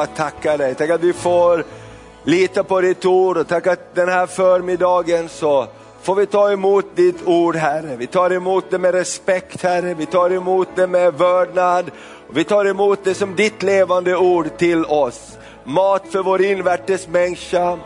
bara tacka dig. Tack att vi får lita på ditt ord och tack att den här förmiddagen så får vi ta emot ditt ord Herre. Vi tar emot det med respekt Herre, vi tar emot det med vördnad. Vi tar emot det som ditt levande ord till oss. Mat för vår invärtes människa,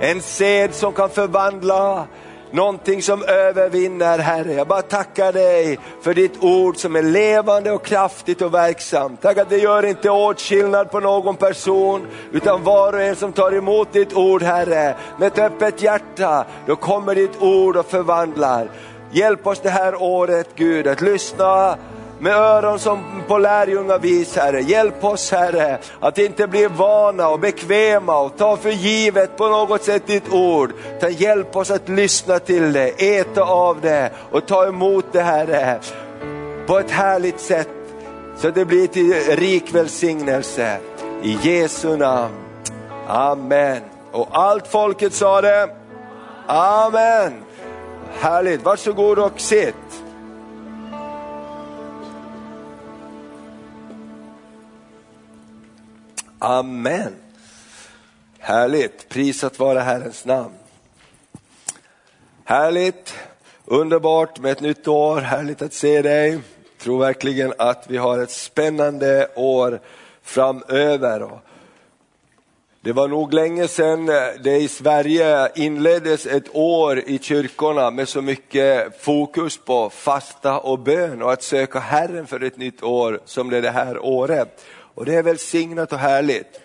en sed som kan förvandla, någonting som övervinner Herre. Jag bara tackar dig för ditt ord som är levande och kraftigt och verksamt. Tack att det gör inte åtskillnad på någon person, utan var och en som tar emot ditt ord Herre, med ett öppet hjärta, då kommer ditt ord och förvandlar. Hjälp oss det här året Gud att lyssna med öron som på lärjungavis Herre. Hjälp oss Herre att inte bli vana och bekväma och ta för givet på något sätt ditt ord. Utan hjälp oss att lyssna till det, äta av det och ta emot det Herre på ett härligt sätt så att det blir till rik välsignelse. I Jesu namn. Amen. Och allt folket sa det. Amen. Härligt, varsågod och sitt. Amen. Härligt, prisat vara Herrens namn. Härligt, underbart med ett nytt år, härligt att se dig. Jag tror verkligen att vi har ett spännande år framöver. Det var nog länge sedan det i Sverige inleddes ett år i kyrkorna med så mycket fokus på fasta och bön och att söka Herren för ett nytt år som det är det här året. Och det är välsignat och härligt.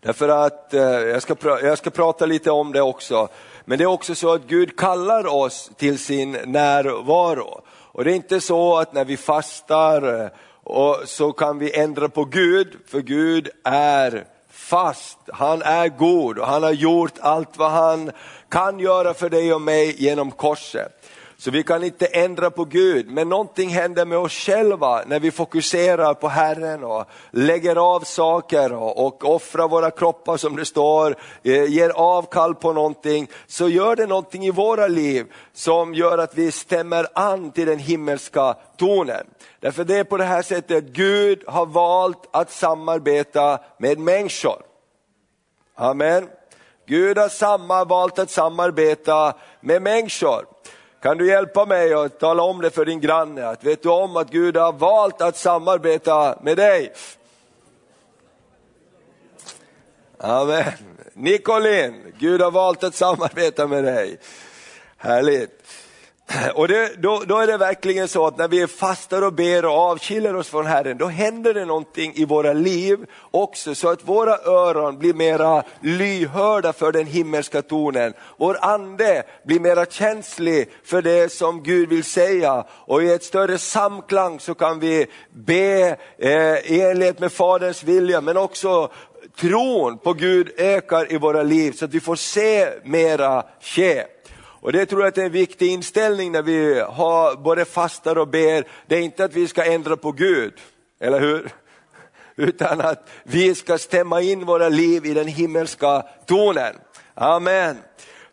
Därför att, eh, jag, ska, jag ska prata lite om det också, men det är också så att Gud kallar oss till sin närvaro. Och det är inte så att när vi fastar eh, och så kan vi ändra på Gud, för Gud är fast, han är god och han har gjort allt vad han kan göra för dig och mig genom korset. Så vi kan inte ändra på Gud, men någonting händer med oss själva när vi fokuserar på Herren och lägger av saker och, och offrar våra kroppar som det står, eh, ger avkall på någonting, så gör det någonting i våra liv som gör att vi stämmer an till den himmelska tonen. Därför det är på det här sättet, Gud har valt att samarbeta med människor. Amen. Gud har samma valt att samarbeta med människor. Kan du hjälpa mig att tala om det för din granne? Att vet du om att Gud har valt att samarbeta med dig? Amen. Nicolin, Gud har valt att samarbeta med dig. Härligt. Och det, då, då, är det verkligen så att när vi fastar och ber och avskiljer oss från Herren, då händer det någonting i våra liv också, så att våra öron blir mera lyhörda för den himmelska tonen. Vår ande blir mera känslig för det som Gud vill säga och i ett större samklang så kan vi be eh, i enlighet med Faderns vilja, men också tron på Gud ökar i våra liv så att vi får se mera ske. Och det tror jag är en viktig inställning när vi har både fastar och ber. Det är inte att vi ska ändra på Gud, eller hur? Utan att vi ska stämma in våra liv i den himmelska tonen. Amen.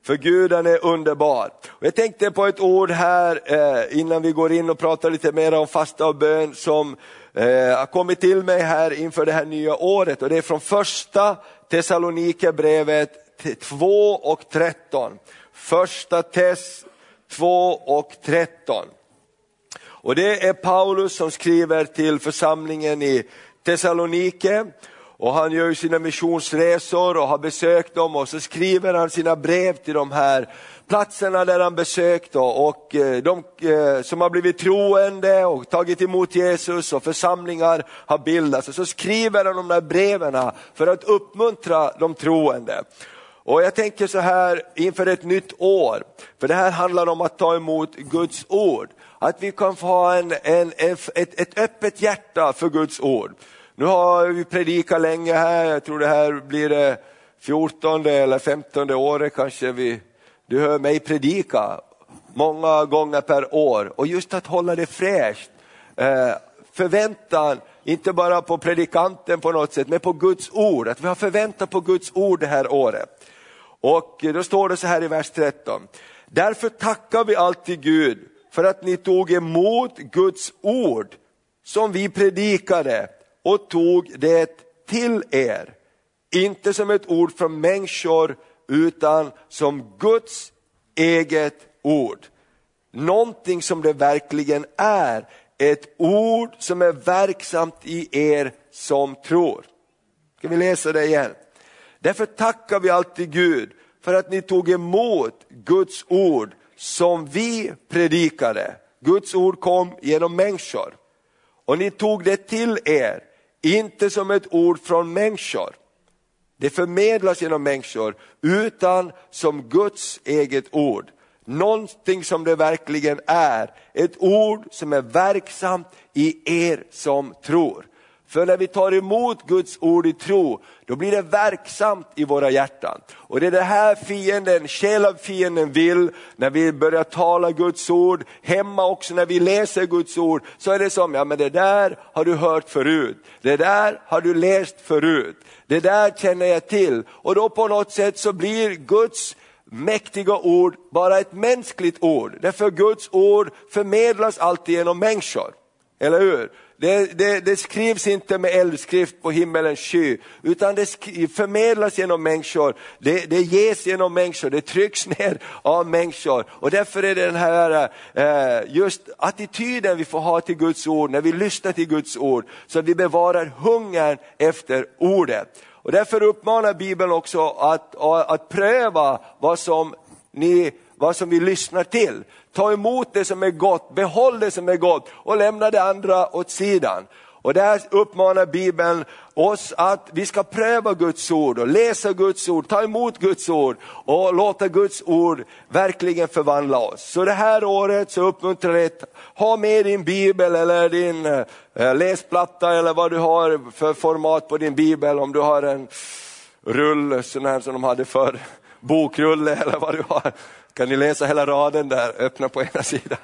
För Gud han är underbar. Och jag tänkte på ett ord här eh, innan vi går in och pratar lite mer om fasta och bön som eh, har kommit till mig här inför det här nya året. Och det är från första Thessalonikerbrevet 2 och 13. Första Tess 2 och 13. Och det är Paulus som skriver till församlingen i Thessalonike och han gör sina missionsresor och har besökt dem och så skriver han sina brev till de här platserna där han besökt och eh, de eh, som har blivit troende och tagit emot Jesus och församlingar har bildats. Och så skriver han de där breven för att uppmuntra de troende. Och jag tänker så här inför ett nytt år, för det här handlar om att ta emot Guds ord. Att vi kan få ha en, en, ett, ett öppet hjärta för Guds ord. Nu har vi predikat länge här, jag tror det här blir det 14 eller 15 året kanske vi, du hör mig predika många gånger per år. Och just att hålla det fräscht, eh, förväntan, inte bara på predikanten på något sätt, men på Guds ord. Att vi har förväntan på Guds ord det här året. Och då står det så här i vers 13. Därför tackar vi alltid Gud för att ni tog emot Guds ord som vi predikade och tog det till er. Inte som ett ord från människor utan som Guds eget ord. Någonting som det verkligen är, ett ord som är verksamt i er som tror. Ska vi läsa det igen? Därför tackar vi alltid Gud för att ni tog emot Guds ord som vi predikade. Guds ord kom genom människor. Och ni tog det till er, inte som ett ord från människor. Det förmedlas genom människor, utan som Guds eget ord. Någonting som det verkligen är, ett ord som är verksamt i er som tror. För när vi tar emot Guds ord i tro, då blir det verksamt i våra hjärtan. Och det är det här fienden, själafienden vill, när vi börjar tala Guds ord, hemma också när vi läser Guds ord, så är det som, ja men det där har du hört förut, det där har du läst förut, det där känner jag till. Och då på något sätt så blir Guds mäktiga ord bara ett mänskligt ord, därför Guds ord förmedlas alltid genom människor. Eller hur? Det, det, det, skrivs inte med eldskrift på himmelens sky, utan det förmedlas genom människor, det, det ges genom människor, det trycks ner av människor. Och därför är det den här eh, just attityden vi får ha till Guds ord, när vi lyssnar till Guds ord, så att vi bevarar hungern efter ordet. Och därför uppmanar Bibeln också att, att pröva vad som ni vad som vi lyssnar till. Ta emot det som är gott, behåll det som är gott och lämna det andra åt sidan. Och där uppmanar Bibeln oss att vi ska pröva Guds ord och läsa Guds ord, ta emot Guds ord och låta Guds ord verkligen förvandla oss. Så det här året så uppmuntrar jag dig, ha med din bibel eller din eh, läsplatta eller vad du har för format på din bibel, om du har en rull sån här som de hade förr, bokrulle eller vad du har. Kan ni läsa hela raden där, öppna på ena sidan.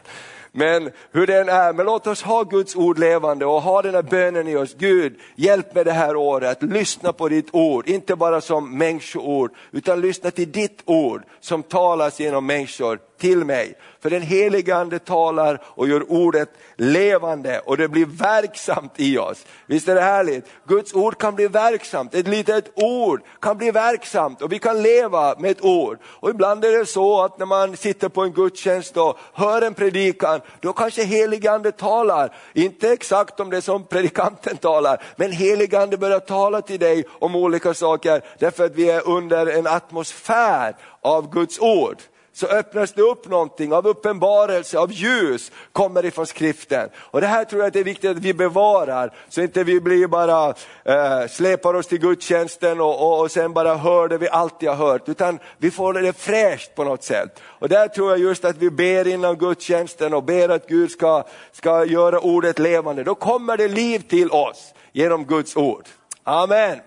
Men hur den är, men låt oss ha Guds ord levande och ha den här bönen i oss. Gud, hjälp mig det här året, lyssna på ditt ord, inte bara som människoord, utan lyssna till ditt ord som talas genom människor till mig. För den helige ande talar och gör ordet levande och det blir verksamt i oss. Visst är det härligt? Guds ord kan bli verksamt, ett litet ord kan bli verksamt och vi kan leva med ett ord. Och ibland är det så att när man sitter på en gudstjänst och hör en predikan, då kanske helige ande talar, inte exakt om det som predikanten talar, men helige ande börjar tala till dig om olika saker därför att vi är under en atmosfär av Guds ord så öppnas det upp någonting av uppenbarelse, av ljus kommer ifrån skriften. Och det här tror jag att det är viktigt att vi bevarar, så inte vi blir bara, eh, släpar oss till gudstjänsten och, och, och sen bara hör det vi alltid har hört, utan vi får det fräscht på något sätt. Och där tror jag just att vi ber innan gudstjänsten och ber att Gud ska, ska göra ordet levande, då kommer det liv till oss genom Guds ord. Amen.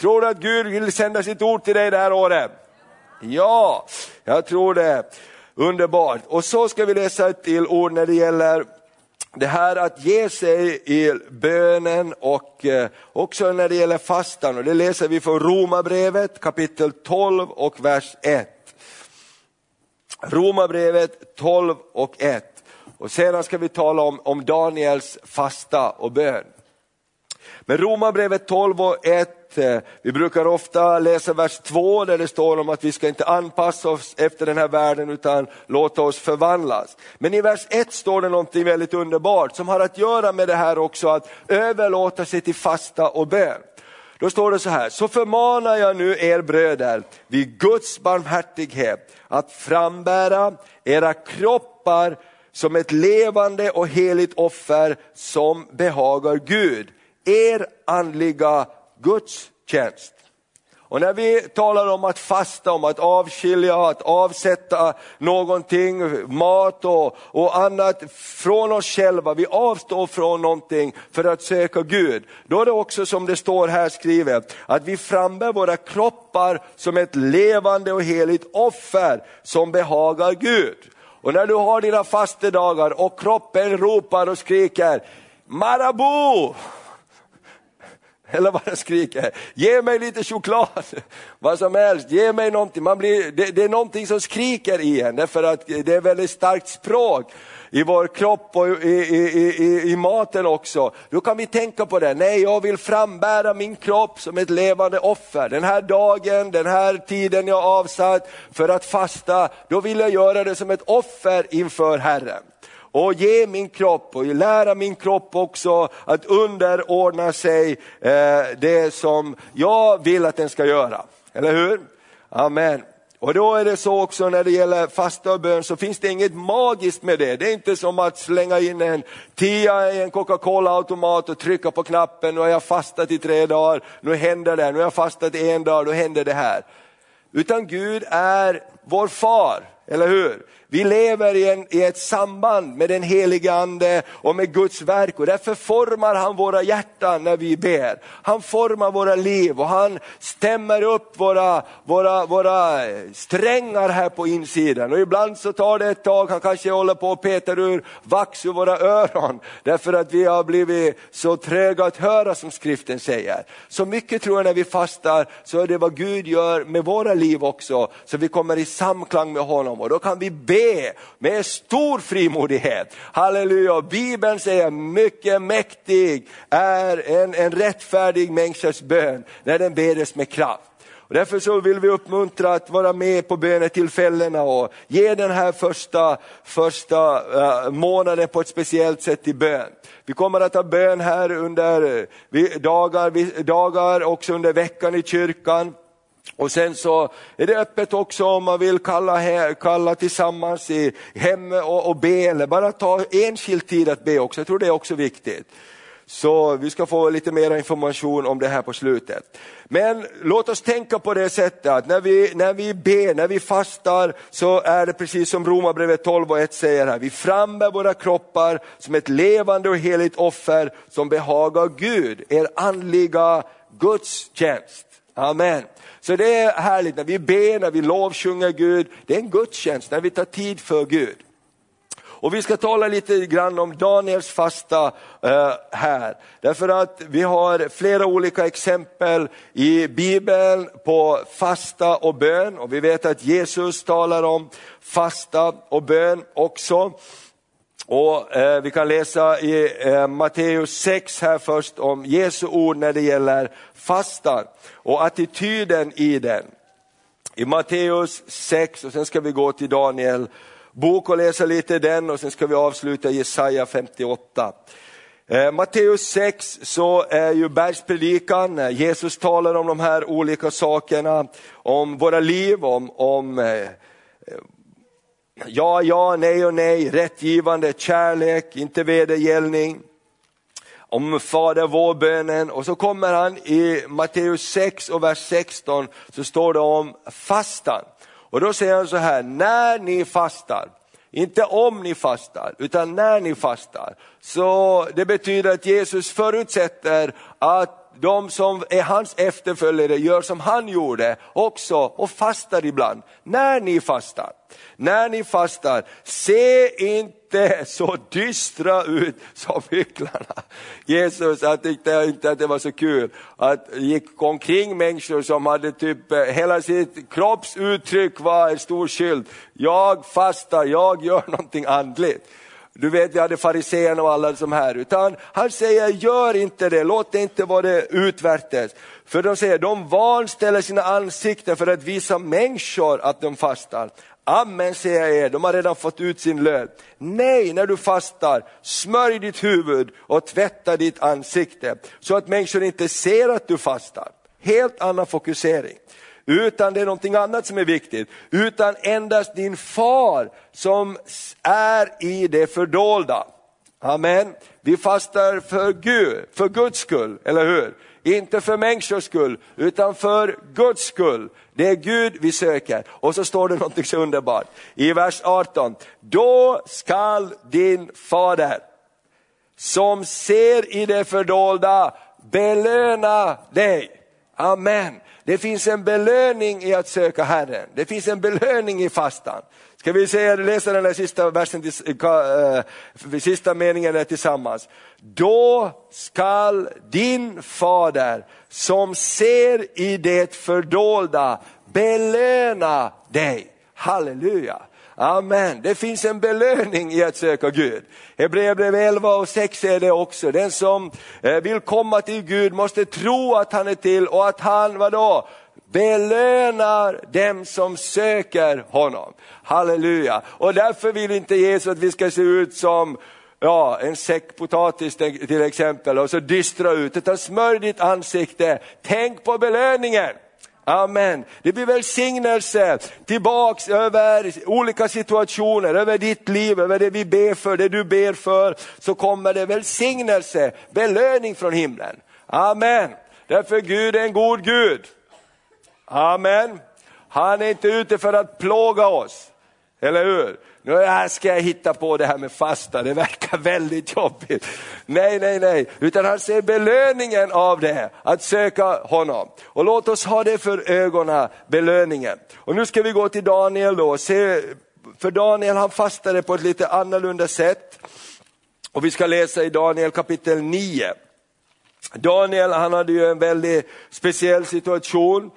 Tror du att Gud vill sända sitt ord till dig det här året? Ja, jag tror det. Underbart. Och så ska vi läsa ett till ord när det gäller det här att ge sig i bönen och eh, också när det gäller fastan. Och det läser vi från Romarbrevet kapitel 12 och vers 1. Romarbrevet 12 och 1. Och sedan ska vi tala om, om Daniels fasta och bön. Men Romarbrevet 12 och 1, eh, vi brukar ofta läsa vers 2 där det står om att vi ska inte anpassa oss efter den här världen utan låta oss förvandlas. Men i vers 1 står det någonting väldigt underbart som har att göra med det här också att överlåta sig till fasta och bön. Då står det så här, så förmanar jag nu er bröder vid Guds barmhärtighet att frambära era kroppar som ett levande och heligt offer som behagar Gud er andliga gudstjänst. Och när vi talar om att fasta, om att avskilja, att avsätta någonting, mat och, och annat från oss själva, vi avstår från någonting för att söka Gud. Då är det också som det står här skrivet, att vi frambär våra kroppar som ett levande och heligt offer som behagar Gud. Och när du har dina fastedagar och kroppen ropar och skriker, Marabou! Eller vad den skriker. Ge mig lite choklad, vad som helst, ge mig någonting. Man blir, det, det är någonting som skriker i en, därför att det är väldigt starkt språk i vår kropp och i, i, i, i, maten också. Då kan vi tänka på det, nej jag vill frambära min kropp som ett levande offer. Den här dagen, den här tiden jag avsatt för att fasta, då vill jag göra det som ett offer inför Herren och ge min kropp och lära min kropp också att underordna sig eh, det som jag vill att den ska göra. Eller hur? Amen. Och då är det så också när det gäller fasta och bön så finns det inget magiskt med det. Det är inte som att slänga in en tia i en Coca-Cola-automat och trycka på knappen, nu har jag fastat i tre dagar, nu händer det, nu har jag fastat i en dag, nu händer det här. Utan Gud är vår far, eller hur? Vi lever i, en, i ett samband med den helige ande och med Guds verk och därför formar han våra hjärtan när vi ber. Han formar våra liv och han stämmer upp våra, våra, våra strängar här på insidan. Och ibland så tar det ett tag, han kanske håller på och petar ur vax ur våra öron därför att vi har blivit så tröga att höra som skriften säger. Så mycket tror jag när vi fastar så är det vad Gud gör med våra liv också, så vi kommer i samklang med honom och då kan vi be med stor frimodighet. Halleluja, Bibeln säger mycket mäktig är en, en rättfärdig människas bön när den bedes med kraft. Och därför så vill vi uppmuntra att vara med på bönetillfällena och ge den här första, första uh, månaden på ett speciellt sätt i bön. Vi kommer att ha bön här under eh, dagar, dagar också under veckan i kyrkan. Och sen så är det öppet också om man vill kalla, här, kalla tillsammans i hemmet och, och be, eller bara ta enskild tid att be också, jag tror det är också viktigt. Så vi ska få lite mer information om det här på slutet. Men låt oss tänka på det sättet att när vi, när vi ber, när vi fastar, så är det precis som Romarbrevet 12 och 1 säger här, vi frambär våra kroppar som ett levande och heligt offer som behagar Gud, er andliga gudstjänst. Amen. Så det är härligt när vi ber, när vi lovsjunger Gud, det är en gudstjänst, när vi tar tid för Gud. Och vi ska tala lite grann om Daniels fasta uh, här. Därför att vi har flera olika exempel i Bibeln på fasta och bön. Och vi vet att Jesus talar om fasta och bön också. Och eh, Vi kan läsa i eh, Matteus 6 här först om Jesu ord när det gäller fastan och attityden i den. I Matteus 6 och sen ska vi gå till Daniel bok och läsa lite den och sen ska vi avsluta Jesaja 58. Eh, Matteus 6 så är ju bergspredikan, eh, Jesus talar om de här olika sakerna, om våra liv, om, om eh, ja, ja, nej och nej, rättgivande, kärlek, inte vedergällning. Om Fader vår bönen och så kommer han i Matteus 6 och vers 16 så står det om fastan. Och då säger han så här, när ni fastar, inte om ni fastar, utan när ni fastar. Så det betyder att Jesus förutsätter att de som är hans efterföljare gör som han gjorde också och fastar ibland. När ni fastar, när ni fastar, se inte så dystra ut som hycklarna. Jesus, han tyckte inte att det var så kul att gick omkring människor som hade typ, eh, hela sitt kroppsuttryck var en stor skylt. Jag fastar, jag gör någonting andligt. Du vet, vi hade fariséerna och alla som här. Utan han säger, gör inte det, låt det inte vara det utvärtes. För de säger, de vanställer sina ansikten för att visa människor att de fastar. Amen säger jag er, de har redan fått ut sin lön. Nej, när du fastar, smörj ditt huvud och tvätta ditt ansikte så att människor inte ser att du fastar. Helt annan fokusering utan det är någonting annat som är viktigt. Utan endast din far som är i det fördolda. Amen. Vi fastar för Gud, för Guds skull, eller hur? Inte för människors skull, utan för Guds skull. Det är Gud vi söker. Och så står det någonting så underbart i vers 18. Då skall din fader som ser i det fördolda belöna dig. Amen. Det finns en belöning i att söka Herren. Det finns en belöning i fastan. Ska vi säga, läsa den här sista, versen, eh, eh, sista meningen där tillsammans. Då skall din fader som ser i det fördolda belöna dig. Halleluja. Amen. Det finns en belöning i att söka Gud. Hebreerbrev 11 och 6 är det också. Den som eh, vill komma till Gud måste tro att han är till och att han, vadå? belönar dem som söker honom. Halleluja. Och därför vill inte Jesus att vi ska se ut som ja, en säck potatis till exempel och så dystra ut, utan smörj ditt ansikte, tänk på belöningen. Amen. Det blir välsignelse tillbaks över olika situationer, över ditt liv, över det vi ber för, det du ber för, så kommer det välsignelse, belöning från himlen. Amen. Därför Gud är en god Gud. Amen. Han är inte ute för att plåga oss, eller hur? Nu ska jag hitta på det här med fasta, det verkar väldigt jobbigt. Nej, nej, nej, utan han ser belöningen av det, att söka honom. Och låt oss ha det för ögonen, belöningen. Och nu ska vi gå till Daniel då, se, för Daniel han fastade på ett lite annorlunda sätt. Och vi ska läsa i Daniel kapitel 9. Daniel han hade ju en väldigt speciell situation.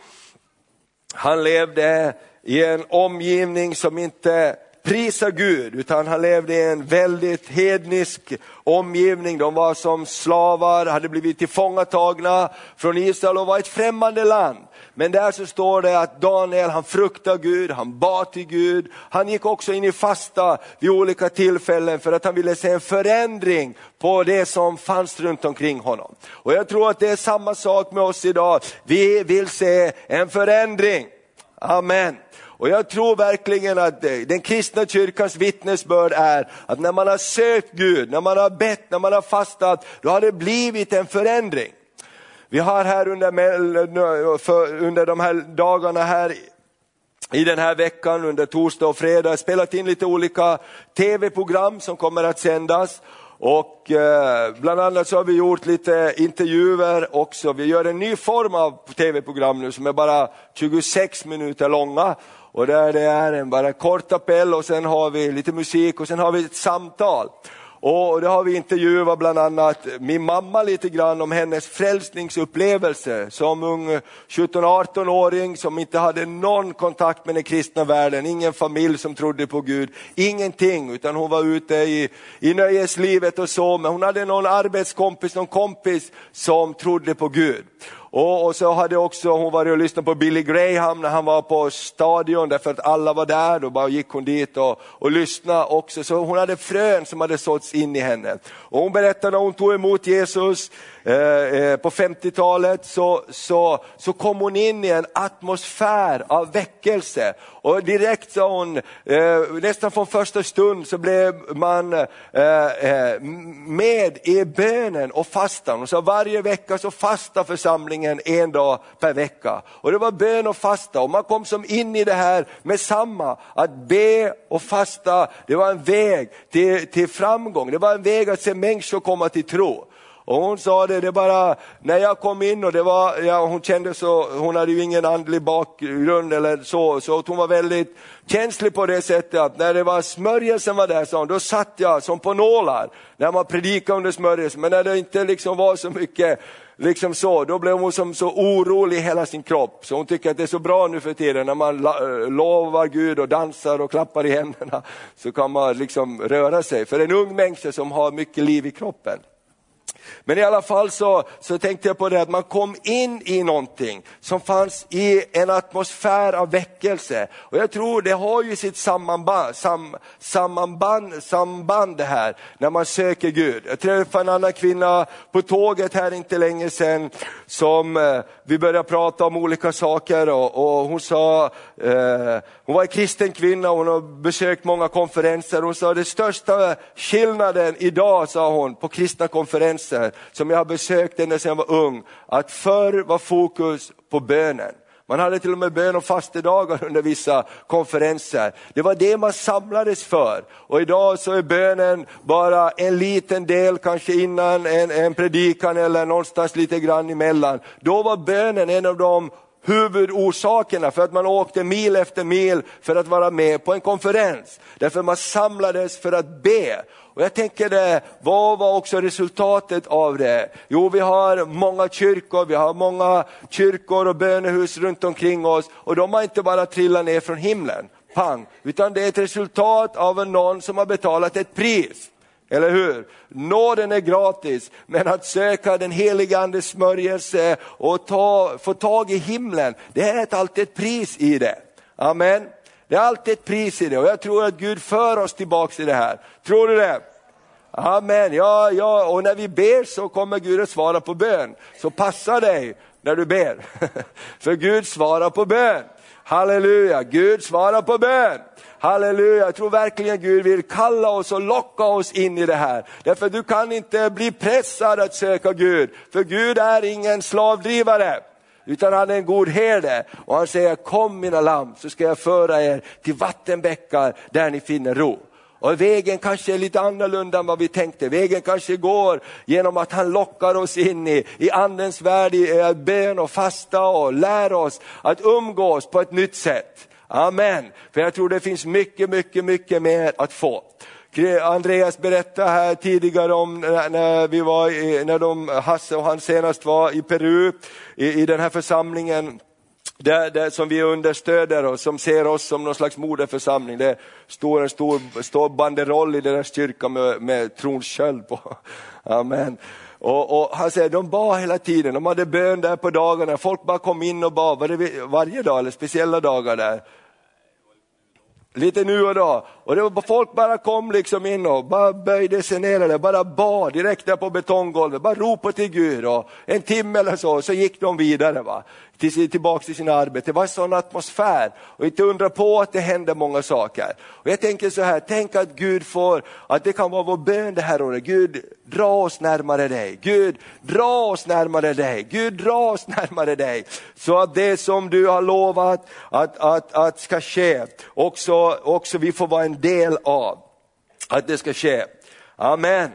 Han levde i en omgivning som inte prisa Gud, utan han levde i en väldigt hednisk omgivning. De var som slavar, hade blivit tillfångatagna från Israel och var ett främmande land. Men där så står det att Daniel han fruktade Gud, han bad till Gud. Han gick också in i fasta vid olika tillfällen för att han ville se en förändring på det som fanns runt omkring honom. Och jag tror att det är samma sak med oss idag. Vi vill se en förändring. Amen. Och jag tror verkligen att eh, den kristna kyrkans vittnesbörd är att när man har sökt Gud, när man har bett, när man har fastat, då har det blivit en förändring. Vi har här under, under de här dagarna här i den här veckan under torsdag och fredag spelat in lite olika tv-program som kommer att sändas. Och eh, bland annat så har vi gjort lite intervjuer också. Vi gör en ny form av tv-program nu som är bara 26 minuter långa och där det är en bara kort appell och sen har vi lite musik och sen har vi ett samtal. Och det har vi intervjuat bland annat min mamma lite grann om hennes frälsningsupplevelse som ung 17-18-åring som inte hade någon kontakt med den kristna världen, ingen familj som trodde på Gud, ingenting, utan hon var ute i, i nöjeslivet och så, men hon hade någon arbetskompis, någon kompis som trodde på Gud. Och, och, så hade också hon varit och lyssnat på Billy Graham när han var på stadion, därför att alla var där, då bara gick hon dit och, och lyssnade också. Så hon hade frön som hade såtts in i henne. Och hon berättade när hon tog emot Jesus, Eh, eh, på 50-talet så, så, så kom hon in i en atmosfär av väckelse. Och direkt sa hon, eh, nästan från första stund så blev man eh, med i bönen och fastan. Och så varje vecka så fastar församlingen en dag per vecka. Och det var bön och fasta och man kom som in i det här med samma, att be och fasta, det var en väg till, till framgång, det var en väg att se människor komma till tro. Och hon sa det, det bara, när jag kom in och det var, ja, hon kände så, hon hade ju ingen andlig bakgrund eller så, så hon var väldigt känslig på det sättet att när det var smörjelsen var där, sa hon, då satt jag som på nålar när man predikade under smörjelsen. Men när det inte liksom var så mycket liksom så, då blev hon som så orolig i hela sin kropp. Så hon tycker att det är så bra nu för tiden när man lovar Gud och dansar och klappar i händerna, så kan man liksom röra sig. För en ung människa som har mycket liv i kroppen. Men i alla fall så, så tänkte jag på det att man kom in i någonting som fanns i en atmosfär av väckelse. Och jag tror det har ju sitt sammanband, sam, sammanband, samband det här när man söker Gud. Jag träffade en annan kvinna på tåget här inte länge sedan som eh, vi började prata om olika saker och, och hon sa, eh, hon var en kristen kvinna och hon har besökt många konferenser. Hon sa den största skillnaden idag, sa hon, på kristna konferenser som jag har besökt ända sedan jag var ung, att förr var fokus på bönen. Man hade till och med bön och fastedagar under vissa konferenser. Det var det man samlades för. Och idag så är bönen bara en liten del, kanske innan en, en predikan eller någonstans lite grann emellan. Då var bönen en av de huvudorsakerna för att man åkte mil efter mil för att vara med på en konferens. Därför man samlades för att be. Och jag tänker det, vad var också resultatet av det? Jo, vi har många kyrkor, vi har många kyrkor och bönehus runt omkring oss och de har inte bara trillat ner från himlen, pang, utan det är ett resultat av någon som har betalat ett pris. Eller hur? Nåden är gratis, men att söka den heliga andes smörjelse och ta, få tag i himlen, det är alltid ett pris i det. Amen. Det är alltid ett pris i det och jag tror att Gud för oss tillbaks i det här. Tror du det? Amen, ja, ja, och när vi ber så kommer Gud att svara på bön. Så passa dig när du ber. För Gud svarar på bön. Halleluja, Gud svarar på bön. Halleluja, jag tror verkligen Gud vill kalla oss och locka oss in i det här. Därför du kan inte bli pressad att söka Gud, för Gud är ingen slavdrivare utan han är en god herde och han säger kom mina lamm så ska jag föra er till vattenbäckar där ni finner ro. Och vägen kanske är lite annorlunda än vad vi tänkte. Vägen kanske går genom att han lockar oss in i, i andens värld, i bön och fasta och lär oss att umgås på ett nytt sätt. Amen. För jag tror det finns mycket, mycket, mycket mer att få. Andreas berättade här tidigare om när, vi var i, när de, Hasse och han senast var i Peru, i, i den här församlingen där, där, som vi understöder och som ser oss som någon slags moderförsamling. Det står en stor, stor banderoll i deras kyrka med, med trons sköld på. Amen. Och, och, han säger, de bad hela tiden, de hade bön där på dagarna, folk bara kom in och bad, var det varje dag eller speciella dagar där? Lite nu och då. Och det var, folk bara kom liksom in och bara böjde sig ner eller bara bad direkt där på betonggolvet, bara ropade till Gud. Och en timme eller så, så gick de vidare. Va? Till, tillbaka till sina arbeten. Det var en sån atmosfär och inte undra på att det hände många saker. Och jag tänker så här, tänk att Gud får, att det kan vara vår bön det här året. Gud, dra oss närmare dig. Gud, dra oss närmare dig. Gud, dra oss närmare dig. Så att det som du har lovat att, att, att ska ske, också, också vi får vara en del av. Att det ska ske. Amen.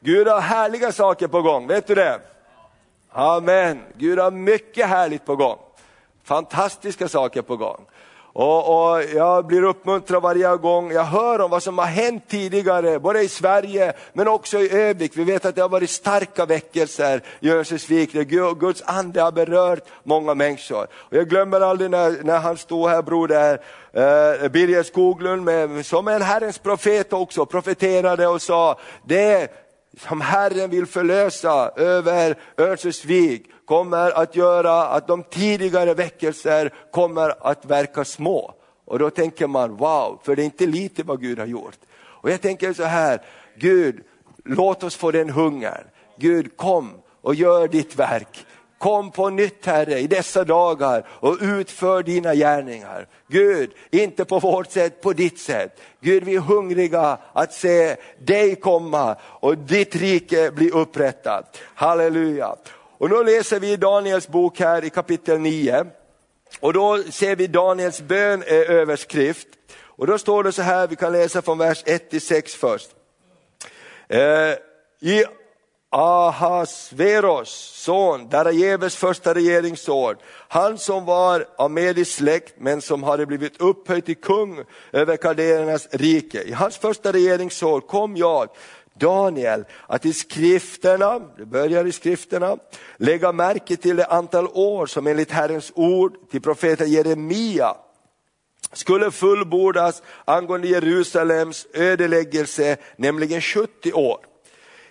Gud har härliga saker på gång, vet du det? Amen. Gud har mycket härligt på gång. Fantastiska saker på gång. Och, och, Jag blir uppmuntrad varje gång jag hör om vad som har hänt tidigare, både i Sverige men också i Övik. Vi vet att det har varit starka väckelser i Örnsköldsvik, där Guds ande har berört många människor. Och jag glömmer aldrig när, när han stod här, broder eh, Birger Skoglund, med, som en Herrens profet också, profeterade och sa, det som Herren vill förlösa över Örnsköldsvik kommer att göra att de tidigare väckelser kommer att verka små. Och då tänker man wow, för det är inte lite vad Gud har gjort. Och jag tänker så här, Gud låt oss få den hungern. Gud kom och gör ditt verk. Kom på nytt Herre i dessa dagar och utför dina gärningar. Gud, inte på vårt sätt, på ditt sätt. Gud, vi är hungriga att se dig komma och ditt rike bli upprättat. Halleluja. Och nu läser vi Daniels bok här i kapitel 9. Och då ser vi Daniels bön är överskrift. Och då står det så här, vi kan läsa från vers 1 till 6 först. Eh, I Ahasveros son, Darajeves första regeringsår, han som var av medisk släkt men som hade blivit upphöjd till kung över kaldéernas rike. I hans första regeringsår kom jag, Daniel, att i skrifterna, det börjar i skrifterna, lägga märke till det antal år som enligt Herrens ord till profeten Jeremia skulle fullbordas angående Jerusalems ödeläggelse, nämligen 70 år.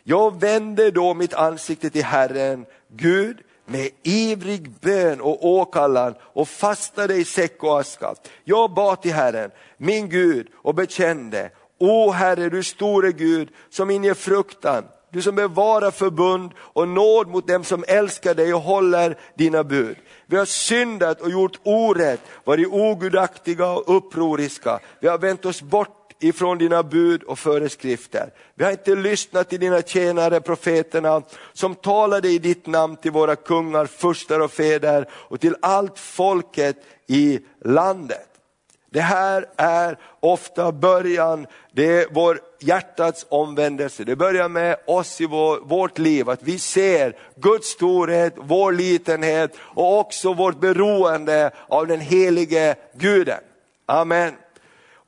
Jag vände då mitt ansikte till Herren, Gud, med ivrig bön och åkallan och fastade i säck och aska. Jag bad till Herren, min Gud, och bekände, O Herre, du store Gud som inger fruktan, du som bevarar förbund och nåd mot dem som älskar dig och håller dina bud. Vi har syndat och gjort orätt, varit ogudaktiga och upproriska. Vi har vänt oss bort ifrån dina bud och föreskrifter. Vi har inte lyssnat till dina tjänare profeterna som talade i ditt namn till våra kungar, furstar och fäder och till allt folket i landet. Det här är ofta början, det är vår hjärtats omvändelse. Det börjar med oss i vår, vårt liv, att vi ser Guds storhet, vår litenhet och också vårt beroende av den helige guden. Amen.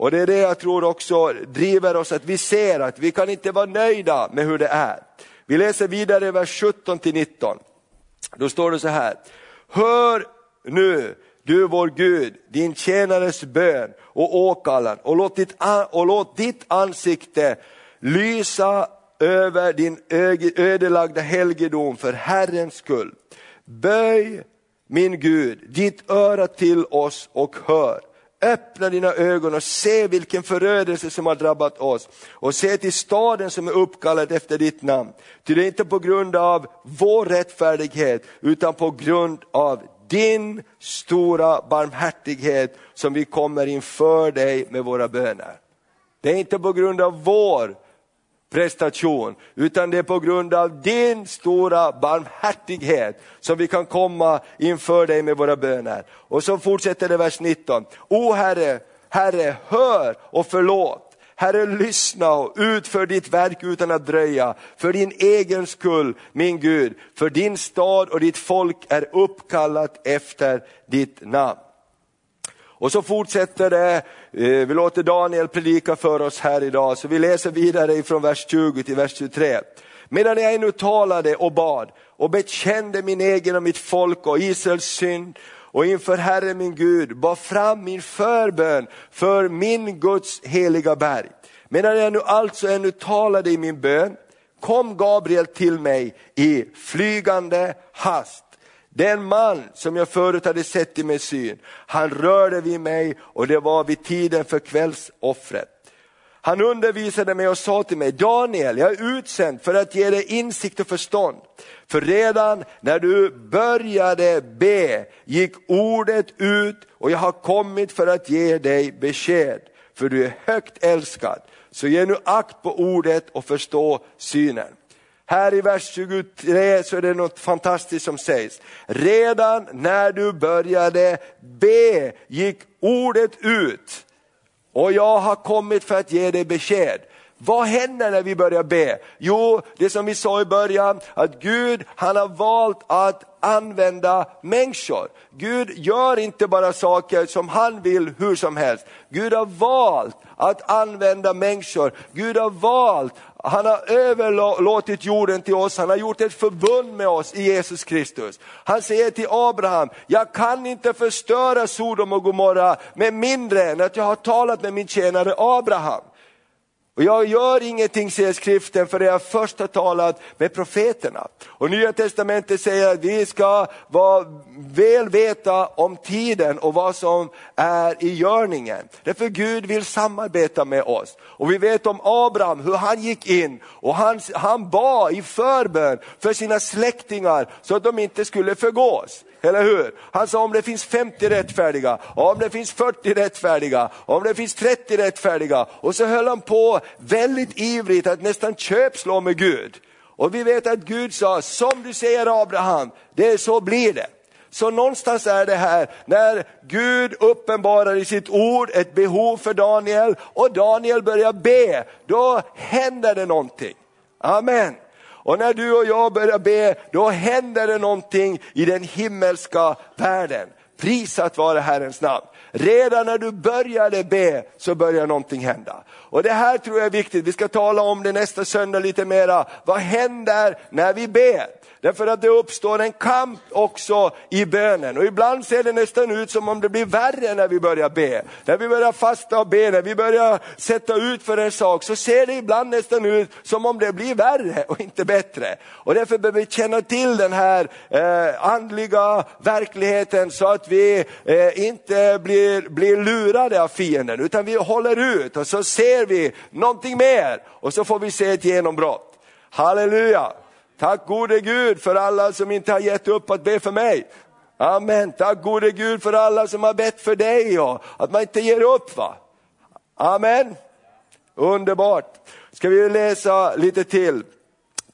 Och det är det jag tror också driver oss, att vi ser att vi kan inte vara nöjda med hur det är. Vi läser vidare vers 17 till 19. Då står det så här, hör nu du vår Gud, din tjänares bön och åkallan och låt ditt, och låt ditt ansikte lysa över din ödelagda helgedom för Herrens skull. Böj min Gud ditt öra till oss och hör. Öppna dina ögon och se vilken förödelse som har drabbat oss och se till staden som är uppkallad efter ditt namn. Ty det är inte på grund av vår rättfärdighet utan på grund av din stora barmhärtighet som vi kommer inför dig med våra böner. Det är inte på grund av vår prestation, utan det är på grund av din stora barmhärtighet som vi kan komma inför dig med våra böner. Och så fortsätter det vers 19. O Herre, Herre, hör och förlåt Herre, lyssna och utför ditt verk utan att dröja. För din egen skull, min Gud, för din stad och ditt folk är uppkallat efter ditt namn. Och så fortsätter det, eh, vi låter Daniel predika för oss här idag, så vi läser vidare ifrån vers 20 till vers 23. Medan jag ännu talade och bad och bekände min egen och mitt folk och Israels synd och inför Herren min Gud bar fram min förbön för min Guds heliga berg. Medan jag nu alltså ännu talade i min bön kom Gabriel till mig i flygande hast. Den man som jag förut hade sett i min syn, han rörde vid mig och det var vid tiden för kvällsoffret. Han undervisade mig och sa till mig, Daniel, jag är utsänd för att ge dig insikt och förstånd. För redan när du började be gick ordet ut och jag har kommit för att ge dig besked. För du är högt älskad. Så ge nu akt på ordet och förstå synen. Här i vers 23 så är det något fantastiskt som sägs. Redan när du började be gick ordet ut och jag har kommit för att ge dig besked. Vad händer när vi börjar be? Jo, det som vi sa i början, att Gud han har valt att använda människor. Gud gör inte bara saker som han vill hur som helst. Gud har valt att använda människor. Gud har valt, han har överlåtit jorden till oss, han har gjort ett förbund med oss i Jesus Kristus. Han säger till Abraham, jag kan inte förstöra Sodom och Gomorra med mindre än att jag har talat med min tjänare Abraham. Och jag gör ingenting, säger skriften, för jag först har talat med profeterna. Och Nya Testamentet säger att vi ska vara väl veta om tiden och vad som är i görningen. Därför Gud vill samarbeta med oss. Och vi vet om Abraham, hur han gick in och han, han bad i förbön för sina släktingar så att de inte skulle förgås. Eller hur? Han sa om det finns 50 rättfärdiga, om det finns 40 rättfärdiga, om det finns 30 rättfärdiga. Och så höll han på väldigt ivrigt att nästan köpslå med Gud. Och vi vet att Gud sa, som du säger Abraham, det så blir det. Så någonstans är det här, när Gud uppenbarar i sitt ord ett behov för Daniel och Daniel börjar be, då händer det någonting. Amen. Och när du och jag börjar be, då händer det någonting i den himmelska världen. Prisat vare Herrens namn. Redan när du började be så börjar någonting hända. Och det här tror jag är viktigt, vi ska tala om det nästa söndag lite mera. Vad händer när vi ber? Därför att det uppstår en kamp också i bönen. Och ibland ser det nästan ut som om det blir värre när vi börjar be. När vi börjar fasta och be, när vi börjar sätta ut för en sak, så ser det ibland nästan ut som om det blir värre och inte bättre. Och därför behöver vi känna till den här eh, andliga verkligheten så att vi eh, inte blir, blir lurade av fienden, utan vi håller ut och så ser vi någonting mer och så får vi se ett genombrott. Halleluja! Tack gode Gud för alla som inte har gett upp att be för mig. Amen. Tack gode Gud för alla som har bett för dig och att man inte ger upp. va. Amen. Underbart! Ska vi läsa lite till?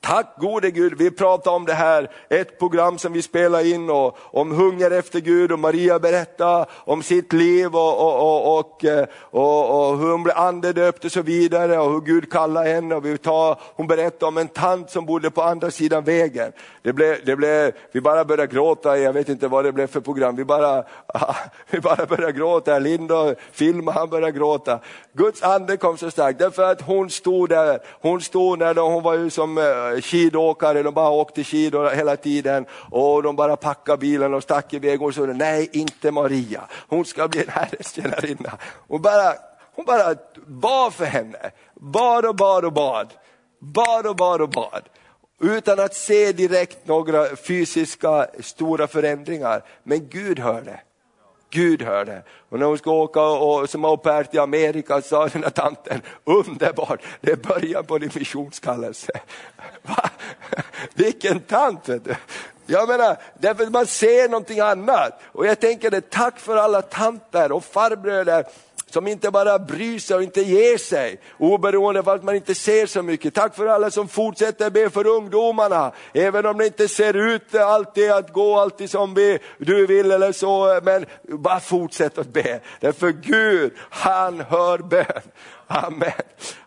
Tack gode Gud, vi pratade om det här, ett program som vi spelade in och, om hunger efter Gud och Maria berättade om sitt liv och, och, och, eh, och, och hur hon blev andedöpt och så vidare och hur Gud kallade henne. Och vi tar, hon berättade om en tant som bodde på andra sidan vägen. Det blev, det blev, vi bara började gråta, jag vet inte vad det blev för program, vi bara, vi bara började gråta. Linda filmade, han började gråta. Guds ande kom så starkt, därför att hon stod där, hon stod där, hon var ju som eh, skidåkare, de bara åkte skidor hela tiden och de bara packade bilen och stack iväg och sa nej inte Maria, hon ska bli en Herrens tjänarinna. Hon bara, hon bara bad för henne, bad och bad och bad, bad och bad och bad. Utan att se direkt några fysiska stora förändringar, men Gud hörde. Gud hörde. Och när hon ska åka och, som au pair till Amerika sa den här tanten, underbart, det är början på din missionskallelse. Va? Vilken tant! Vet du. Jag menar, därför att man ser någonting annat. Och jag tänker det, tack för alla tanter och farbröder som inte bara bryr sig och inte ger sig, oberoende av att man inte ser så mycket. Tack för alla som fortsätter be för ungdomarna, även om det inte ser ut alltid att gå alltid som vi, du vill eller så, men bara fortsätt att be. Därför Gud, han hör bön. Amen,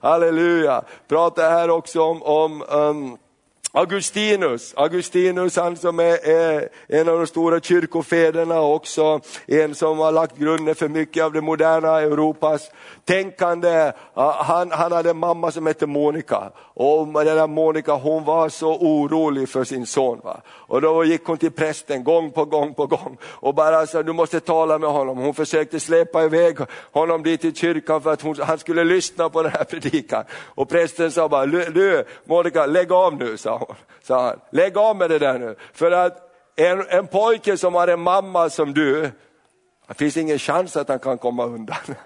halleluja. Pratar här också om, om um, Augustinus, Augustinus han som är, är, en av de stora kyrkofäderna också, en som har lagt grunden för mycket av det moderna Europas tänkande. Han, han hade en mamma som hette Monica och den där Monica hon var så orolig för sin son. Va? Och då gick hon till prästen gång på gång på gång och bara sa du måste tala med honom. Hon försökte släpa iväg honom dit till kyrkan för att hon, han skulle lyssna på den här predikan. Och prästen sa bara, du Monica lägg av nu, sa hon. Sa han. Lägg av med det där nu. För att en, en pojke som har en mamma som du, det finns ingen chans att han kan komma undan. Det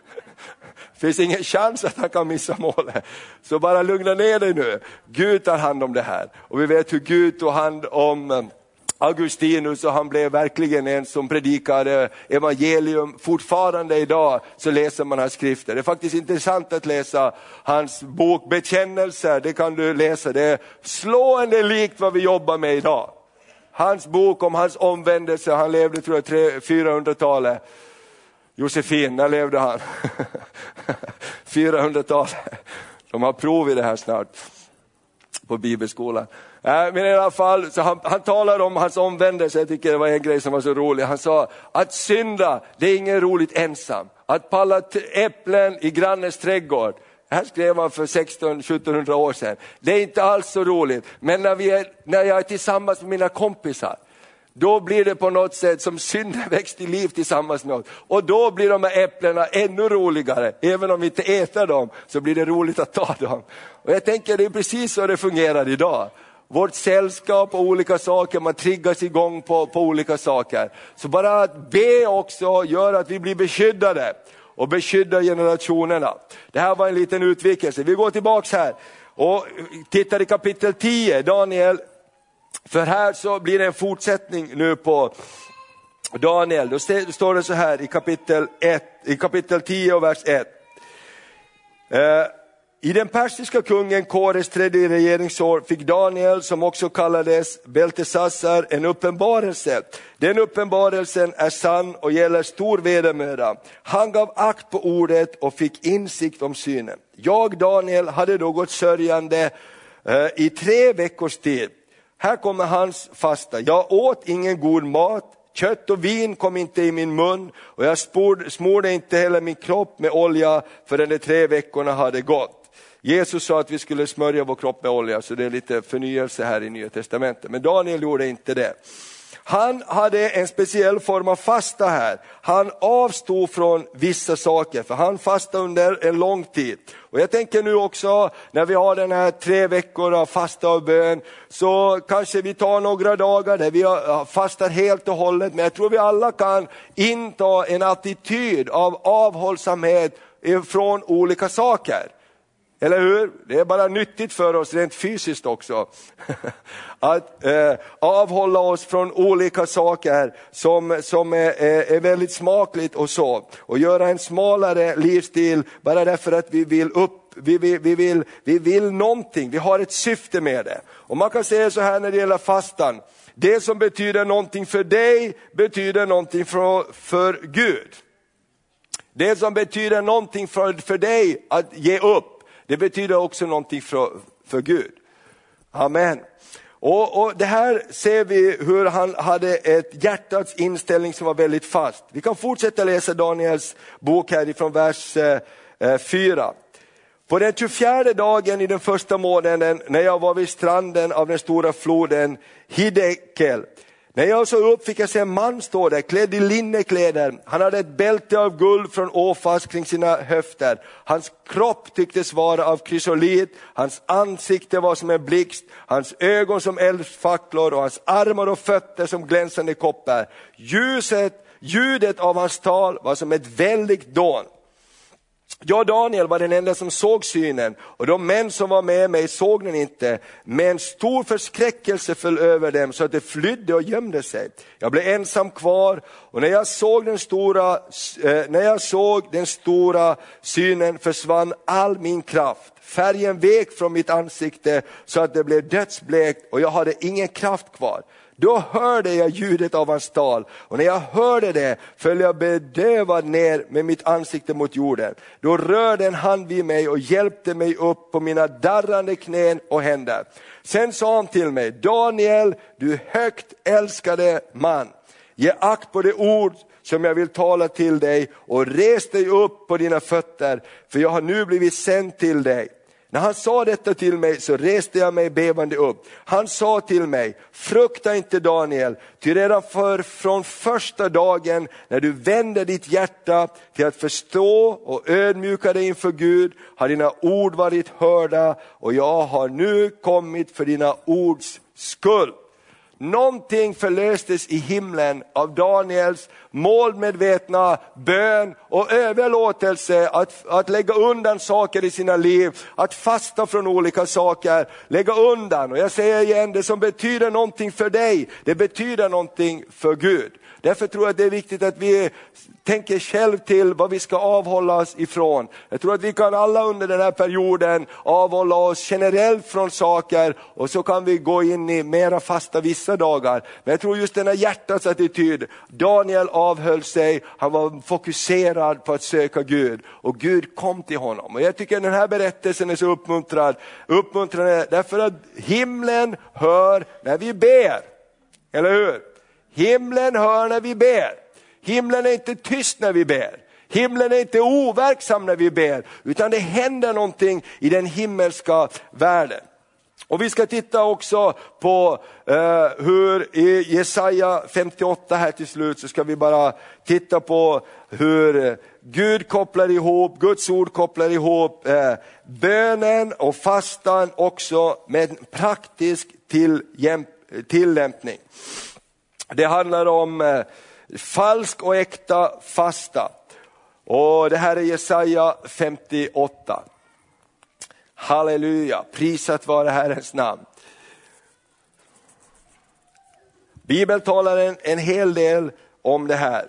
finns ingen chans att han kan missa målet. Så bara lugna ner dig nu. Gud tar hand om det här. Och vi vet hur Gud tog hand om Augustinus och han blev verkligen en som predikade evangelium. Fortfarande idag så läser man hans skrifter. Det är faktiskt intressant att läsa hans bok Bekännelser, det kan du läsa. Det är slående likt vad vi jobbar med idag. Hans bok om hans omvändelse, han levde tror jag 400-talet. Josefin, när levde han? 400-talet. De har prov i det här snart på bibelskolan. Äh, men i alla fall, så han, han talar om hans omvändelse, jag tycker det var en grej som var så rolig. Han sa att synda, det är inget roligt ensam. Att palla äpplen i grannens trädgård, det här skrev han för 1600-1700 år sedan. Det är inte alls så roligt, men när, vi är, när jag är tillsammans med mina kompisar, då blir det på något sätt som synden växt i liv tillsammans med oss. Och då blir de här äpplena ännu roligare, även om vi inte äter dem så blir det roligt att ta dem. Och jag tänker det är precis så det fungerar idag. Vårt sällskap och olika saker, man triggas igång på, på olika saker. Så bara att be också gör att vi blir beskyddade och beskyddar generationerna. Det här var en liten utvikelse. Vi går tillbaks här och tittar i kapitel 10, Daniel för här så blir det en fortsättning nu på Daniel. Då står det så här i kapitel, 1, i kapitel 10 och vers 1. Eh, i den persiska kungen Kores tredje regeringsår fick Daniel, som också kallades Beltesassar, en uppenbarelse. Den uppenbarelsen är sann och gäller stor vedermöda. Han gav akt på ordet och fick insikt om synen. Jag, Daniel, hade då gått sörjande eh, i tre veckors tid. Här kommer hans fasta. Jag åt ingen god mat, kött och vin kom inte i min mun och jag smorde inte heller min kropp med olja förrän de tre veckorna hade gått. Jesus sa att vi skulle smörja vår kropp med olja, så det är lite förnyelse här i Nya Testamentet. Men Daniel gjorde inte det. Han hade en speciell form av fasta här. Han avstod från vissa saker, för han fastade under en lång tid. Och jag tänker nu också, när vi har den här tre veckor av fasta och bön, så kanske vi tar några dagar där vi fastar helt och hållet, men jag tror vi alla kan inta en attityd av avhållsamhet från olika saker. Eller hur? Det är bara nyttigt för oss rent fysiskt också. Att eh, avhålla oss från olika saker som, som är, är, är, väldigt smakligt och så. Och göra en smalare livsstil bara därför att vi vill upp vi vill, vi, vill, vi vill någonting, vi har ett syfte med det. Och man kan säga så här när det gäller fastan, det som betyder någonting för dig betyder någonting för, för Gud. Det som betyder någonting för, för dig att ge upp, det betyder också någonting för, för Gud. Amen. Och, och, Det här ser vi hur han hade ett hjärtats inställning som var väldigt fast. Vi kan fortsätta läsa Daniels bok härifrån vers eh, eh 4. På den 24 dagen i den första månaden när jag var vid stranden av den stora floden Hidekel när jag såg upp fick jag se en man stå där klädd i linnekläder. Han hade ett bälte av guld från Åfas kring sina höfter. Hans kropp tycktes vara av krysolit, hans ansikte var som en blixt, hans ögon som eldfacklor och hans armar och fötter som glänsande koppar. Ljuset, ljudet av hans tal var som ett väldigt dån. Jag och Daniel var den enda som såg synen och de män som var med mig såg den inte. Men stor förskräckelse föll över dem så att de flydde och gömde sig. Jag blev ensam kvar och när jag såg den stora, eh, när jag såg den stora synen försvann all min kraft. Färgen vek från mitt ansikte så att det blev dödsblekt och jag hade ingen kraft kvar. Då hörde jag ljudet av hans tal och när jag hörde det föll jag bedövad ner med mitt ansikte mot jorden. Då rörde en hand vid mig och hjälpte mig upp på mina darrande knän och händer. Sen sa han till mig, Daniel, du högt älskade man, ge akt på det ord som jag vill tala till dig och res dig upp på dina fötter, för jag har nu blivit sänd till dig. När han sa detta till mig så reste jag mig bevande upp. Han sa till mig, frukta inte Daniel, ty redan för, från första dagen när du vände ditt hjärta till att förstå och ödmjuka dig inför Gud har dina ord varit hörda och jag har nu kommit för dina ords skull. Någonting förlöstes i himlen av Daniels målmedvetna bön och överlåtelse att, att lägga undan saker i sina liv, att fasta från olika saker, lägga undan. Och jag säger igen, det som betyder någonting för dig, det betyder någonting för Gud. Därför tror jag att det är viktigt att vi tänker själv till vad vi ska avhålla oss ifrån. Jag tror att vi kan alla under den här perioden avhålla oss generellt från saker och så kan vi gå in i mera fasta vissa dagar. Men jag tror just den här hjärtats attityd, Daniel avhöll sig, han var fokuserad på att söka Gud och Gud kom till honom. Och Jag tycker den här berättelsen är så uppmuntrad, uppmuntrande därför att himlen hör när vi ber. Eller hur? Himlen hör när vi ber. Himlen är inte tyst när vi ber. Himlen är inte overksam när vi ber, utan det händer någonting i den himmelska världen. Och Vi ska titta också på eh, hur i Jesaja 58 här till slut så ska vi bara titta på hur Gud kopplar ihop, Guds ord kopplar ihop eh, bönen och fastan också med en praktisk tillämpning. Det handlar om eh, falsk och äkta fasta. Och Det här är Jesaja 58. Halleluja, prisat vare Herrens namn. Bibeln talar en, en hel del om det här.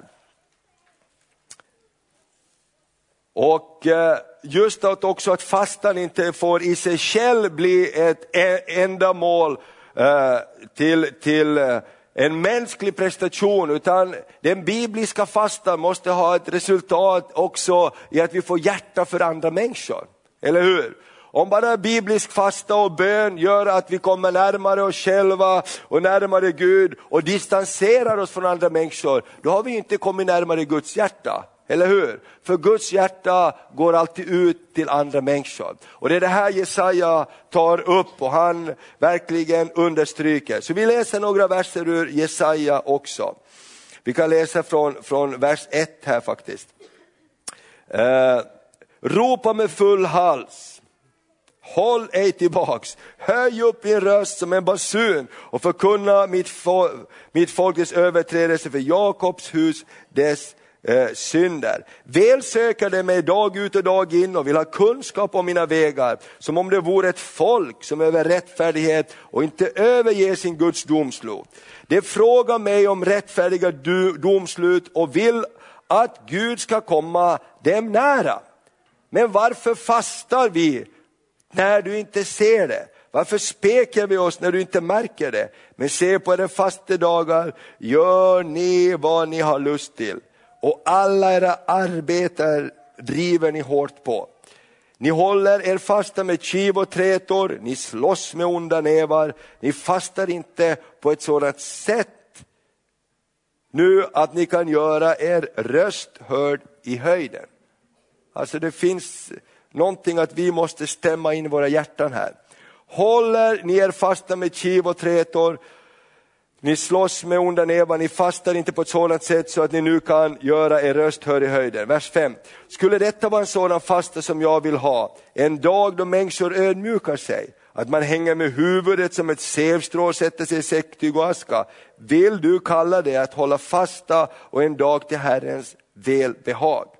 Och eh, just att också att fastan inte får i sig själv bli ett e-, ändamål eh, till, till en mänsklig prestation, utan den bibliska fastan måste ha ett resultat också i att vi får hjärta för andra människor. Eller hur? Om bara biblisk fasta och bön gör att vi kommer närmare oss själva och närmare Gud och distanserar oss från andra människor, då har vi inte kommit närmare Guds hjärta. Eller hur? För Guds hjärta går alltid ut till andra människor. Och det är det här Jesaja tar upp och han verkligen understryker. Så vi läser några verser ur Jesaja också. Vi kan läsa från, från vers 1 här faktiskt. Eh, ropa med full hals. Håll ej tillbaks, höj upp din röst som en basun och förkunna mitt, fol mitt folkets överträdelse för Jakobs hus dess eh, synder. Väl söker de mig dag ut och dag in och vill ha kunskap om mina vägar, som om det vore ett folk som över rättfärdighet och inte överger sin Guds domslut. De frågar mig om rättfärdiga domslut och vill att Gud ska komma dem nära. Men varför fastar vi när du inte ser det? Varför spekar vi oss när du inte märker det? Men se på era fastedagar, gör ni vad ni har lust till och alla era arbeten driver ni hårt på. Ni håller er fasta med kiv och trätor, ni slåss med onda nävar, ni fastar inte på ett sådant sätt nu att ni kan göra er röst hörd i höjden. Alltså det finns någonting att vi måste stämma in i våra hjärtan här. Håller ni er fasta med kiv och trätor, ni slåss med onda nävar, ni fastar inte på ett sådant sätt så att ni nu kan göra er röst hör i höjden. Vers 5. Skulle detta vara en sådan fasta som jag vill ha, en dag då människor ödmjukar sig, att man hänger med huvudet som ett sevstrå och sätter sig i säcktyg och aska. Vill du kalla det att hålla fasta och en dag till Herrens välbehag?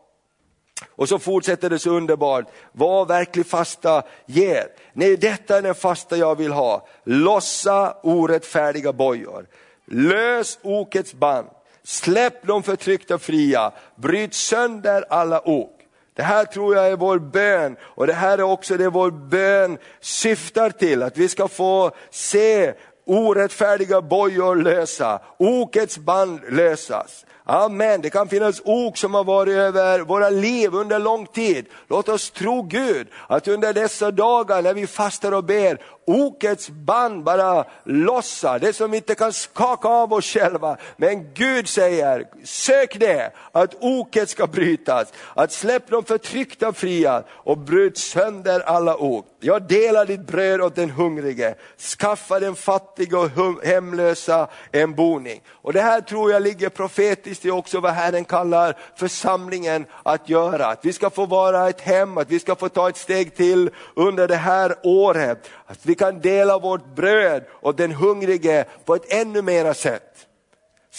Och så fortsätter det så underbart, vad verklig fasta ger. Nej, detta är den fasta jag vill ha. Lossa orättfärdiga bojor. Lös okets band. Släpp de förtryckta fria. Bryt sönder alla ok. Det här tror jag är vår bön och det här är också det vår bön syftar till, att vi ska få se orättfärdiga bojor lösa, okets band lösas. Amen, det kan finnas ok som har varit över våra liv under lång tid. Låt oss tro Gud att under dessa dagar när vi fastar och ber, okets band bara lossar, det som vi inte kan skaka av oss själva. Men Gud säger, sök det, att oket ska brytas, att släpp de förtryckta fria och bryt sönder alla ok. Jag delar ditt bröd åt den hungrige, skaffa den fattiga och hemlösa en boning. Och det här tror jag ligger profetiskt i också vad Herren kallar församlingen att göra. Att vi ska få vara ett hem, att vi ska få ta ett steg till under det här året. Att vi kan dela vårt bröd åt den hungrige på ett ännu mera sätt.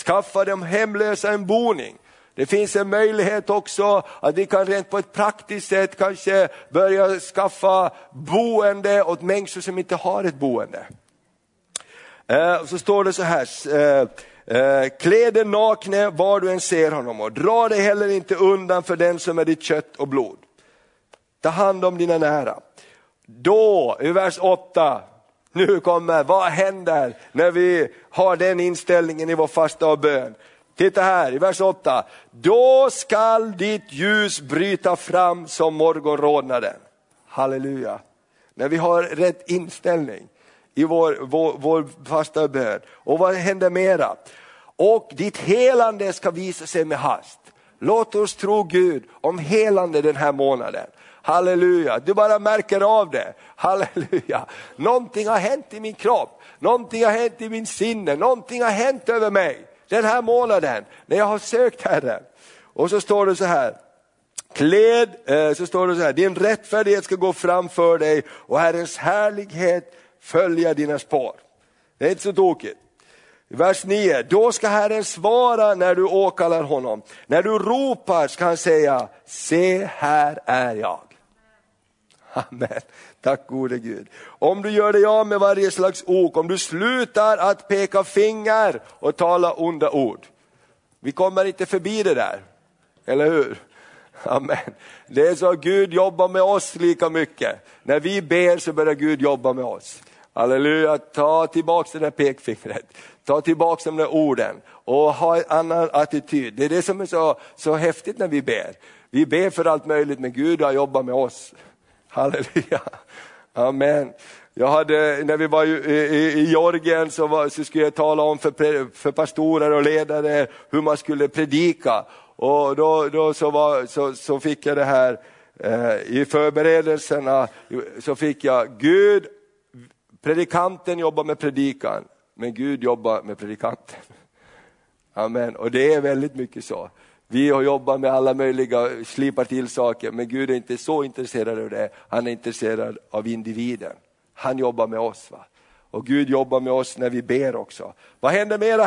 Skaffa de hemlösa en boning. Det finns en möjlighet också att vi kan rent på ett praktiskt sätt kanske börja skaffa boende åt människor som inte har ett boende. Eh, så står det så här, eh, Eh, klä dig nakne var du än ser honom och dra dig heller inte undan för den som är ditt kött och blod. Ta hand om dina nära. Då, i vers 8, nu kommer, vad händer när vi har den inställningen i vår fasta och bön? Titta här i vers 8. Då skall ditt ljus bryta fram som morgonrodnaden. Halleluja. När vi har rätt inställning i vår, vår, vår fasta bön. Och vad händer mera? Och ditt helande ska visa sig med hast. Låt oss tro Gud om helande den här månaden. Halleluja, du bara märker av det. Halleluja. Någonting har hänt i min kropp, någonting har hänt i min sinne, någonting har hänt över mig den här månaden när jag har sökt Herren. Och så står det så här, kläd, eh, så står det så här, din rättfärdighet ska gå framför dig och Herrens härlighet följa dina spår. Det är inte så tokigt. Vers 9, då ska Herren svara när du åkallar honom. När du ropar ska han säga, se här är jag. Amen. Tack gode Gud. Om du gör dig av med varje slags ok, om du slutar att peka finger och tala onda ord. Vi kommer inte förbi det där, eller hur? Amen. Det är så att Gud jobbar med oss lika mycket. När vi ber så börjar Gud jobba med oss. Halleluja, ta tillbaka det där pekfingret, ta tillbaka de där orden och ha en annan attityd. Det är det som är så, så häftigt när vi ber. Vi ber för allt möjligt men Gud har jobbat med oss. Halleluja. Amen. Jag hade, när vi var i, Georgien så, var, så skulle jag tala om för, för pastorer och ledare hur man skulle predika. Och då, då så, var, så, så fick jag det här eh, i förberedelserna, så fick jag Gud, predikanten jobbar med predikan, men Gud jobbar med predikanten. Amen, och det är väldigt mycket så. Vi har jobbat med alla möjliga, slipar till saker, men Gud är inte så intresserad av det. Han är intresserad av individen. Han jobbar med oss. Va? Och Gud jobbar med oss när vi ber också. Vad händer med det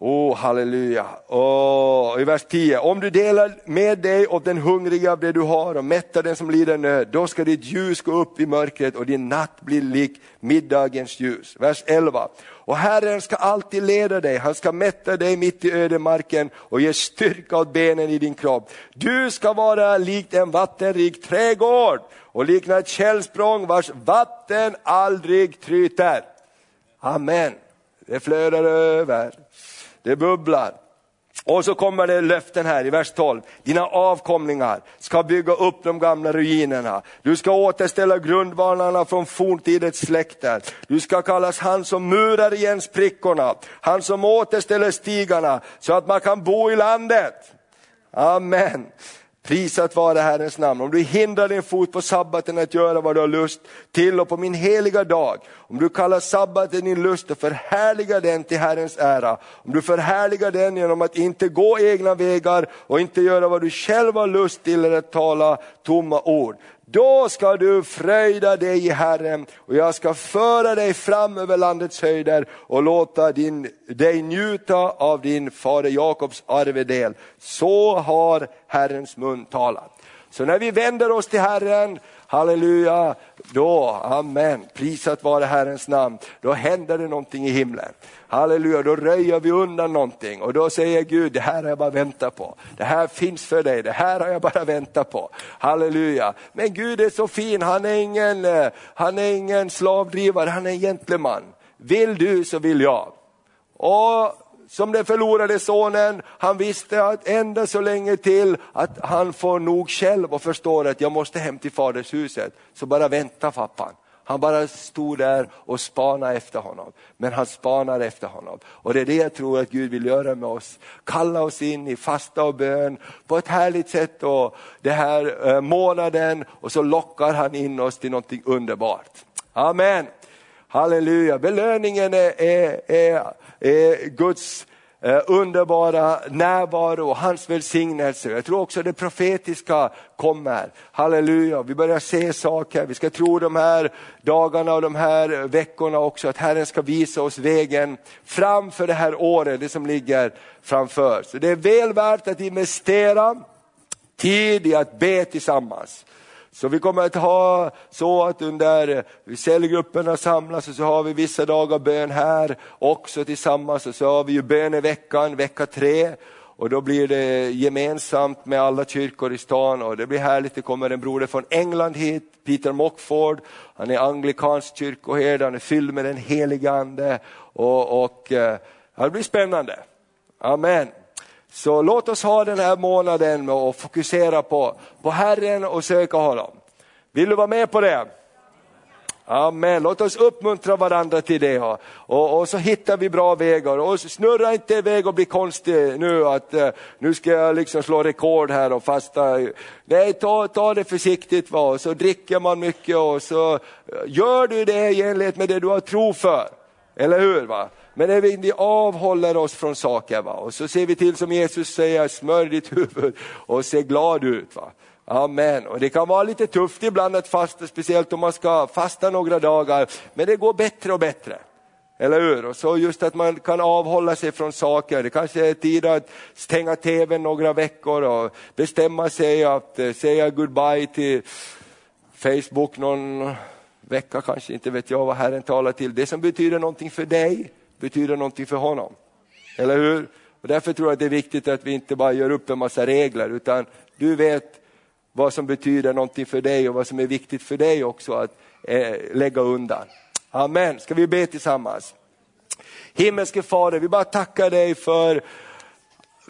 Åh, Oh, halleluja. Oh, I vers 10, om du delar med dig åt den hungriga av det du har och mättar den som lider nöd, då ska ditt ljus gå upp i mörkret och din natt bli lik middagens ljus. Vers 11, och Herren ska alltid leda dig, han ska mätta dig mitt i ödemarken och ge styrka åt benen i din kropp. Du ska vara likt en vattenrik trädgård och likna ett källsprång vars vatten aldrig tryter. Amen. Det flödar över det bubblar. Och så kommer det löften här i vers 12. Dina avkomlingar ska bygga upp de gamla ruinerna. Du ska återställa grundvalarna från forntidens släkter. Du ska kallas han som murar igen sprickorna, han som återställer stigarna så att man kan bo i landet. Amen. Prisat vare Herrens namn. Om du hindrar din fot på sabbaten att göra vad du har lust till och på min heliga dag, om du kallar sabbaten din lust och förhärligar den till Herrens ära, om du förhärligar den genom att inte gå egna vägar och inte göra vad du själv har lust till eller att tala tomma ord, då ska du fröjda dig i Herren och jag ska föra dig fram över landets höjder och låta din, dig njuta av din fader Jakobs arvedel. Så har Herrens mun talat. Så när vi vänder oss till Herren, halleluja, då, amen, prisat vare Herrens namn, då händer det någonting i himlen. Halleluja, då röjer vi undan någonting och då säger Gud, det här har jag bara väntat på. Det här finns för dig, det här har jag bara väntat på. Halleluja. Men Gud är så fin, han är ingen, eh, han är ingen slavdrivare, han är en gentleman. Vill du så vill jag. Och som den förlorade sonen, han visste att ända så länge till att han får nog själv och förstår att jag måste hem till fadershuset. Så bara vänta pappan. Han bara stod där och spanade efter honom. Men han spanar efter honom. Och det är det jag tror att Gud vill göra med oss. Kalla oss in i fasta och bön på ett härligt sätt och den här eh, månaden och så lockar han in oss till någonting underbart. Amen. Halleluja, belöningen är, är, är, är Guds eh, underbara närvaro och hans välsignelse. Jag tror också det profetiska kommer. Halleluja, vi börjar se saker, vi ska tro de här dagarna och de här veckorna också att Herren ska visa oss vägen framför det här året, det som ligger framför. Så det är väl värt att investera tid i att be tillsammans. Så vi kommer att ha så att under eh, cellgrupperna samlas och så har vi vissa dagar bön här också tillsammans och så har vi ju bön i veckan, vecka tre. Och då blir det gemensamt med alla kyrkor i stan och det blir härligt. Det kommer en broder från England hit, Peter Mockford. Han är anglikansk kyrkoherde, han är fylld med den helige ande. Och, och eh, det blir spännande. Amen. Så låt oss ha den här månaden och fokusera på, på Herren och söka honom. Vill du vara med på det? Amen, låt oss uppmuntra varandra till det. Och, och, så hittar vi bra vägar. Och snurra inte iväg och bli konstig nu att eh, nu ska jag liksom slå rekord här och fasta. Nej, ta, ta det försiktigt. Va? Och så dricker man mycket och så eh, gör du det i enlighet med det du har tro för. Eller hur? va? Men även vi avhåller oss från saker va? och så ser vi till som Jesus säger, smörj ditt huvud och se glad ut. Va? Amen. Och det kan vara lite tufft ibland att fasta, speciellt om man ska fasta några dagar, men det går bättre och bättre. Eller hur? Och så just att man kan avhålla sig från saker. Det kanske är tid att stänga tvn några veckor och bestämma sig att eh, säga goodbye till Facebook någon vecka kanske, inte vet jag vad Herren talar till. Det som betyder någonting för dig betyder någonting för honom. Eller hur? Och därför tror jag att det är viktigt att vi inte bara gör upp en massa regler utan du vet vad som betyder någonting för dig och vad som är viktigt för dig också att eh, lägga undan. Amen, ska vi be tillsammans? Himmelske Fader, vi bara tackar dig för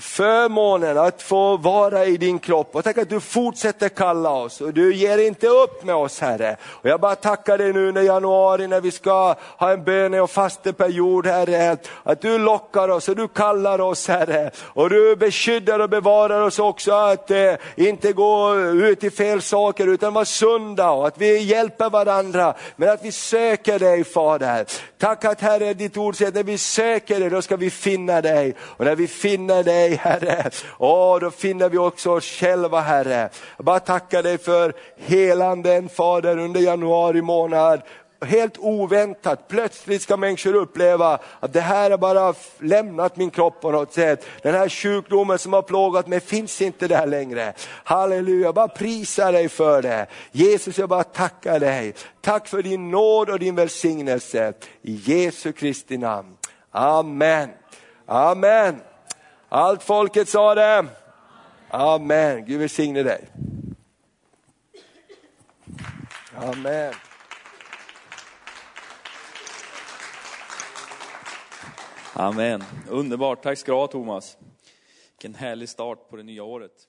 förmånen att få vara i din kropp och tack att du fortsätter kalla oss och du ger inte upp med oss Herre. Och jag bara tackar dig nu under januari när vi ska ha en böne och fasteperiod Herre, att du lockar oss och du kallar oss Herre och du beskyddar och bevarar oss också att eh, inte gå ut i fel saker utan vara sunda och att vi hjälper varandra men att vi söker dig Fader. Tack att Herre ditt ord säger att när vi söker dig då ska vi finna dig och när vi finner dig dig Herre. Åh, då finner vi också oss själva Herre. Jag bara tackar dig för helanden Fader under januari månad. helt oväntat, plötsligt ska människor uppleva att det här har bara lämnat min kropp på något sätt. Den här sjukdomen som har plågat mig finns inte där längre. Halleluja, jag bara prisar dig för det. Jesus, jag bara tackar dig. Tack för din nåd och din välsignelse. I Jesu Kristi namn. Amen. Amen. Allt folket sa det. Amen. Gud välsigne dig. Amen. Amen. Underbart. Tack ska du ha Thomas. Vilken härlig start på det nya året.